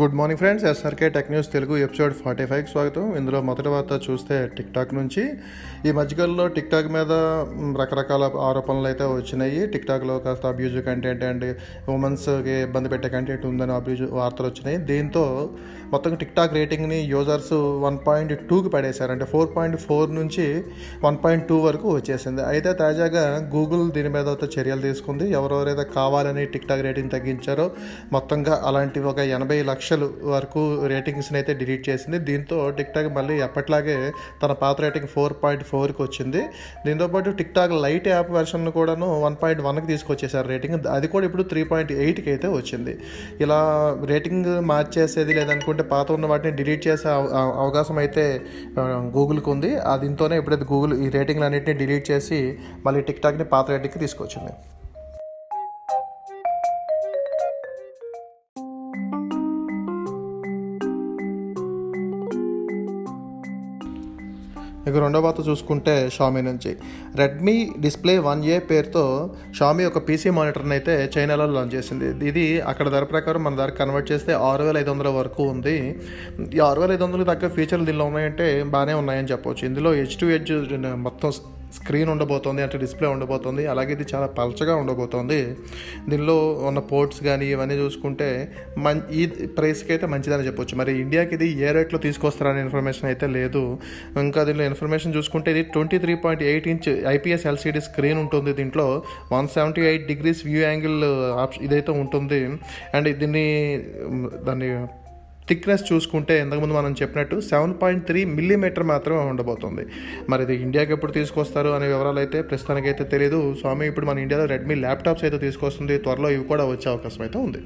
Good morning friends SRK tech news Telugu episode forty ఫైవ్కి స్వాగతం. ఇందులో మొదటి వార్త చూస్తే టిక్ టాక్ నుంచి. ఈ మధ్యకాలంలో టిక్ టాక్ మీద రకరకాల ఆరోపణలు అయితే వచ్చినాయి. టిక్ టాక్లో కాస్త అబ్యూజివ్ కంటెంట్ అండ్ ఉమెన్స్కి ఇబ్బంది పెట్టే కంటెంట్ ఉందని అబ్యూజివ్ వార్తలు వచ్చినాయి. దీంతో మొత్తం టిక్ టాక్ రేటింగ్ని యూజర్స్ వన్ పాయింట్ టూకి పడేశారు. అంటే ఫోర్ పాయింట్ ఫోర్ నుంచి వన్ పాయింట్ టూ వరకు వచ్చేసింది. అయితే తాజాగా గూగుల్ దీని మీద చర్యలు తీసుకుంది. ఎవరెవరైతే కావాలని టిక్ టాక్ రేటింగ్ తగ్గించారో మొత్తంగా అలాంటి ఒక ఎనభై లక్షలు వరకు రేటింగ్స్ని అయితే డిలీట్ చేసింది. దీంతో టిక్ టాక్ మళ్ళీ ఎప్పట్లాగే తన పాత రేటింగ్ ఫోర్ పాయింట్ ఫోర్కి వచ్చింది. దీంతోపాటు TikTok lite app version కూడాను వన్ పాయింట్ వన్కి తీసుకొచ్చేసారు రేటింగ్. అది కూడా ఇప్పుడు త్రీ పాయింట్ ఎయిట్కి అయితే వచ్చింది. ఇలా రేటింగ్ మార్చేసేది లేదనుకుంటే పాత ఉన్న వాటిని డిలీట్ చేసే అవ- అవకాశం అయితే గూగుల్కి ఉంది. దీంతోనే ఇప్పుడైతే గూగుల్ ఈ రేటింగ్లు అన్నింటినీ డిలీట్ చేసి మళ్ళీ టిక్ టాక్ని పాత రేటింగ్కి తీసుకొచ్చింది. ఇక రెండో వార్త చూసుకుంటే షామీ నుంచి. రెడ్మీ డిస్ప్లే వన్ ఏ పేరుతో షామీ ఒక పీసీ మానిటర్ని అయితే చైనాలో లాంచ్ చేసింది. ఇది అక్కడ ధర ప్రకారం మన ధర కన్వర్ట్ చేస్తే ఆరు వేల ఐదు వందల వరకు ఉంది. ఈ ఆరు వేల ఐదు వందలకు తగ్గ ఫీచర్లు దీనిలో ఉన్నాయంటే బాగానే ఉన్నాయని చెప్పవచ్చు ఇందులో హెచ్ టు హెచ్ మొత్తం స్క్రీన్ ఉండబోతోంది అంటే డిస్ప్లే ఉండబోతోంది అలాగే ఇది చాలా పలచగా ఉండబోతోంది. దీనిలో ఉన్న పోర్ట్స్ కానీ ఇవన్నీ చూసుకుంటే మన్ ఈ ప్రైస్కి అయితే మంచిదని చెప్పొచ్చు. మరి ఇండియాకి ఇది ఏ రేట్లో తీసుకొస్తారనే ఇన్ఫర్మేషన్ అయితే లేదు. ఇంకా దీనిలో ఇన్ఫర్మేషన్ చూసుకుంటే ఇది twenty three point eight inch IPS LCD screen ఉంటుంది. దీంట్లో one seventy eight degrees view angle option ఇదైతే ఉంటుంది. అండ్ దీన్ని దాన్ని థిక్నెస్ చూసుకుంటే ఇంతకుముందు మనం చెప్పినట్టు సెవెన్ పాయింట్ త్రీ మిల్లీమీటర్ మాత్రమే ఉండబోతుంది. మరి ఇది ఇండియాకి ఎప్పుడు తీసుకొస్తారు అనే వివరాలు అయితే ప్రస్తుతానికైతే తెలియదు స్వామి ఇప్పుడు మన ఇండియాలో రెడ్మీ ల్యాప్టాప్స్ అయితే తీసుకొస్తుంది. త్వరలో ఇవి కూడా వచ్చే అవకాశం అయితే ఉంది.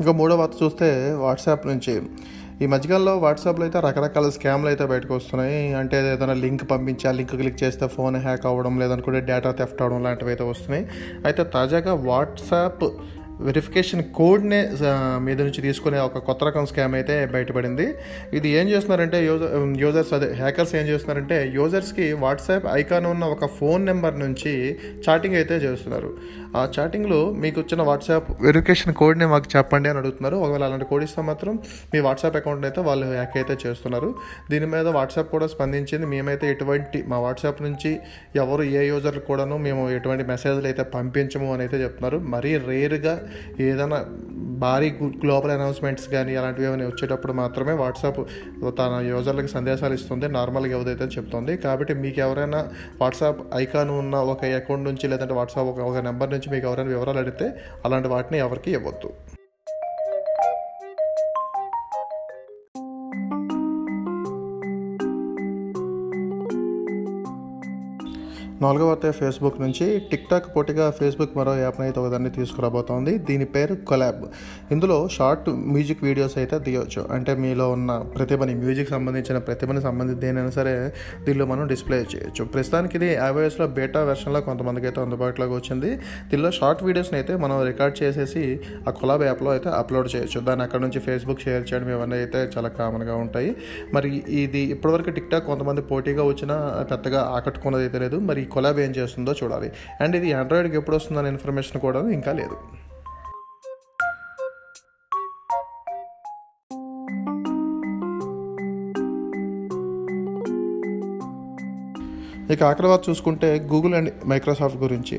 ఇంకా మూడో వార్త చూస్తే వాట్సాప్ నుంచి ఈ మధ్యకాలంలో వాట్సాప్లో అయితే రకరకాల స్కామ్లు అయితే బయటకు వస్తున్నాయి. అంటే ఏదైనా లింక్ పంపించి ఆ లింక్ క్లిక్ చేస్తే ఫోన్ హ్యాక్ అవ్వడం లేదనుకుంటే డేటా థెఫ్ట్ అవడం లాంటివి అయితే వస్తున్నాయి. అయితే తాజాగా వాట్సాప్ వెరిఫికేషన్ కోడ్నే మీద నుంచి తీసుకునే ఒక కొత్త రకం స్కామ్ అయితే బయటపడింది. ఇది ఏం చేస్తున్నారంటే యూజర్ యూజర్స్ అదే హ్యాకర్స్ ఏం చేస్తున్నారంటే యూజర్స్కి వాట్సాప్ ఐకాన్ ఉన్న ఒక ఫోన్ నెంబర్ నుంచి చాటింగ్ అయితే చేస్తున్నారు. ఆ చాటింగ్లో మీకు వచ్చిన వాట్సాప్ వెరిఫికేషన్ కోడ్ని మాకు చెప్పండి అని అడుగుతున్నారు. ఒకవేళ అలాంటి కోడ్ ఇస్తే మాత్రం మీ వాట్సాప్ అకౌంట్ అయితే వాళ్ళు హ్యాక్ అయితే చేస్తున్నారు. దీని మీద వాట్సాప్ కూడా స్పందించింది. మేమైతే ఎటువంటి మా వాట్సాప్ నుంచి ఎవరు ఏ యూజర్లు కూడాను మేము ఎటువంటి మెసేజ్లు అయితే పంపించము అని అయితే చెప్తున్నారు. మరీ రేర్గా ఏదైనా భారీ గ్లోబల్ అనౌన్స్మెంట్స్ కానీ అలాంటివి ఏమైనా వచ్చేటప్పుడు మాత్రమే వాట్సాప్ తన యూజర్లకు సందేశాలు ఇస్తుంది నార్మల్గా ఎవరైతే చెప్తుంది. కాబట్టి మీకు ఎవరైనా వాట్సాప్ ఐకాన్ ఉన్న ఒక అకౌంట్ నుంచి లేదంటే వాట్సాప్ ఒక ఒక నెంబర్ నుంచి మీకు ఎవరైనా వివరాలు అడిగితే అలాంటి వాటిని ఎవరికి ఇవ్వద్దు. నాలుగవ వార్త ఫేస్బుక్ నుంచి టిక్ టాక్ పోటీగా ఫేస్బుక్ మరో యాప్ని అయితే ఒకదాన్ని తీసుకురాబోతోంది. దీని పేరు కొలాబ్. ఇందులో షార్ట్ మ్యూజిక్ వీడియోస్ అయితే తీయవచ్చు అంటే మీలో ఉన్న ప్రతిభని మ్యూజిక్ సంబంధించిన ప్రతిభని సంబంధించి దేనైనా సరే దీనిలో మనం డిస్ప్లే చేయొచ్చు. ప్రస్తుతానికి ఇది ఐవైఎస్లో బేటా వెర్షన్లో కొంతమందికి అయితే అందుబాటులోకి వచ్చింది. దీనిలో షార్ట్ వీడియోస్ని అయితే మనం రికార్డ్ చేసేసి ఆ కొలాబ్ యాప్లో అయితే అప్లోడ్ చేయొచ్చు. దాన్ని అక్కడ నుంచి ఫేస్బుక్ షేర్ చేయడం ఇవన్నీ అయితే చాలా కామన్గా ఉంటాయి. మరి ఇది ఇప్పటివరకు టిక్ టాక్ కొంతమంది పోటీగా వచ్చినా పెద్దగా ఆకట్టుకున్నది అయితే లేదు. మరి కొలాబ్ ఏం చేస్తుందో చూడాలి. అండ్ ఇది ఆండ్రాయిడ్కి ఎప్పుడు వస్తుందనే ఇన్ఫర్మేషన్ కూడా ఇంకా లేదు. ఇక ఆఖరి వారు చూసుకుంటే గూగుల్ అండ్ మైక్రోసాఫ్ట్ గురించి.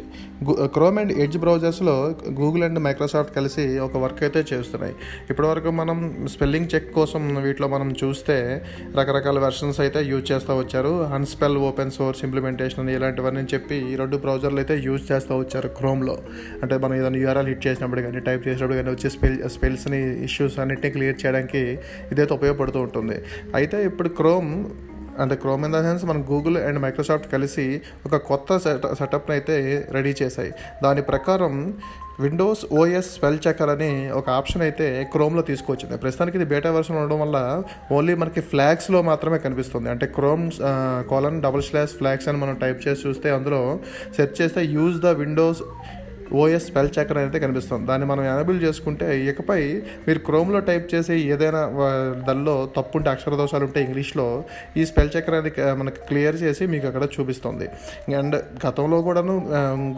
క్రోమ్ అండ్ ఎడ్జ్ బ్రౌజర్స్లో గూగుల్ అండ్ మైక్రోసాఫ్ట్ కలిసి ఒక వర్క్ అయితే చేస్తున్నాయి. ఇప్పటివరకు మనం స్పెల్లింగ్ చెక్ కోసం వీటిలో మనం చూస్తే రకరకాల వెర్షన్స్ అయితే యూజ్ చేస్తూ వచ్చారు. అన్స్పెల్ ఓపెన్ సోర్స్ ఇంప్లిమెంటేషన్ అని ఇలాంటివన్నీ చెప్పి ఈ రెండు బ్రౌజర్లు అయితే యూజ్ చేస్తూ వచ్చారు క్రోమ్లో అంటే మనం ఏదైనా యూఆర్ఎల్ హిట్ చేసినప్పుడు కానీ టైప్ చేసినప్పుడు కానీ వచ్చే స్పెల్ స్పెల్స్ని ఇష్యూస్ అన్నింటినీ క్లియర్ చేయడానికి ఇదైతే ఉపయోగపడుతూ ఉంటుంది. అయితే ఇప్పుడు క్రోమ్ అంటే క్రోమ్ ఇన్ ద సెన్స్ మన గూగుల్ అండ్ మైక్రోసాఫ్ట్ కలిసి ఒక కొత్త సెట సెటప్ని అయితే రెడీ చేశాయి. దాని ప్రకారం విండోస్ ఓఎస్ స్పెల్ చెకర్ అని ఒక ఆప్షన్ అయితే క్రోమ్లో తీసుకొచ్చింది. ప్రస్తుతానికి ఇది బేటా వర్షన్ ఉండడం వల్ల ఓన్లీ మనకి ఫ్లాగ్స్లో మాత్రమే కనిపిస్తుంది. అంటే Chrome colon double slash flags అని మనం టైప్ చేసి చూస్తే అందులో సెర్చ్ చేస్తే use the Windows OS spell checker అనేది కనిపిస్తుంది. దాన్ని మనం ఎనబుల్ చేసుకుంటే ఇకపై మీరు క్రోమ్లో టైప్ చేసే ఏదైనా దానిలో తప్పు ఉంటే అక్షర దోషాలు ఉంటే ఇంగ్లీష్లో ఈ స్పెల్ చెకర్ అనేది మనకు క్లియర్ చేసి మీకు అక్కడ చూపిస్తుంది. అండ్ గతంలో కూడాను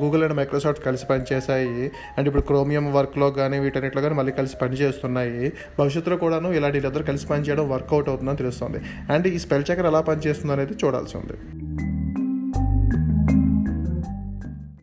గూగుల్ అండ్ మైక్రోసాఫ్ట్ కలిసి పనిచేశాయి. అండ్ ఇప్పుడు క్రోమియం వర్క్లో కానీ వీటన్నిటిలో కానీ మళ్ళీ కలిసి పనిచేస్తున్నాయి. భవిష్యత్తులో కూడాను ఇలాంటి వీళ్ళిద్దరు కలిసి పనిచేయడం వర్కౌట్ అవుతుందని తెలుస్తుంది. అండ్ ఈ స్పెల్ చెకర్ ఎలా పనిచేస్తుంది అనేది చూడాల్సి ఉంది.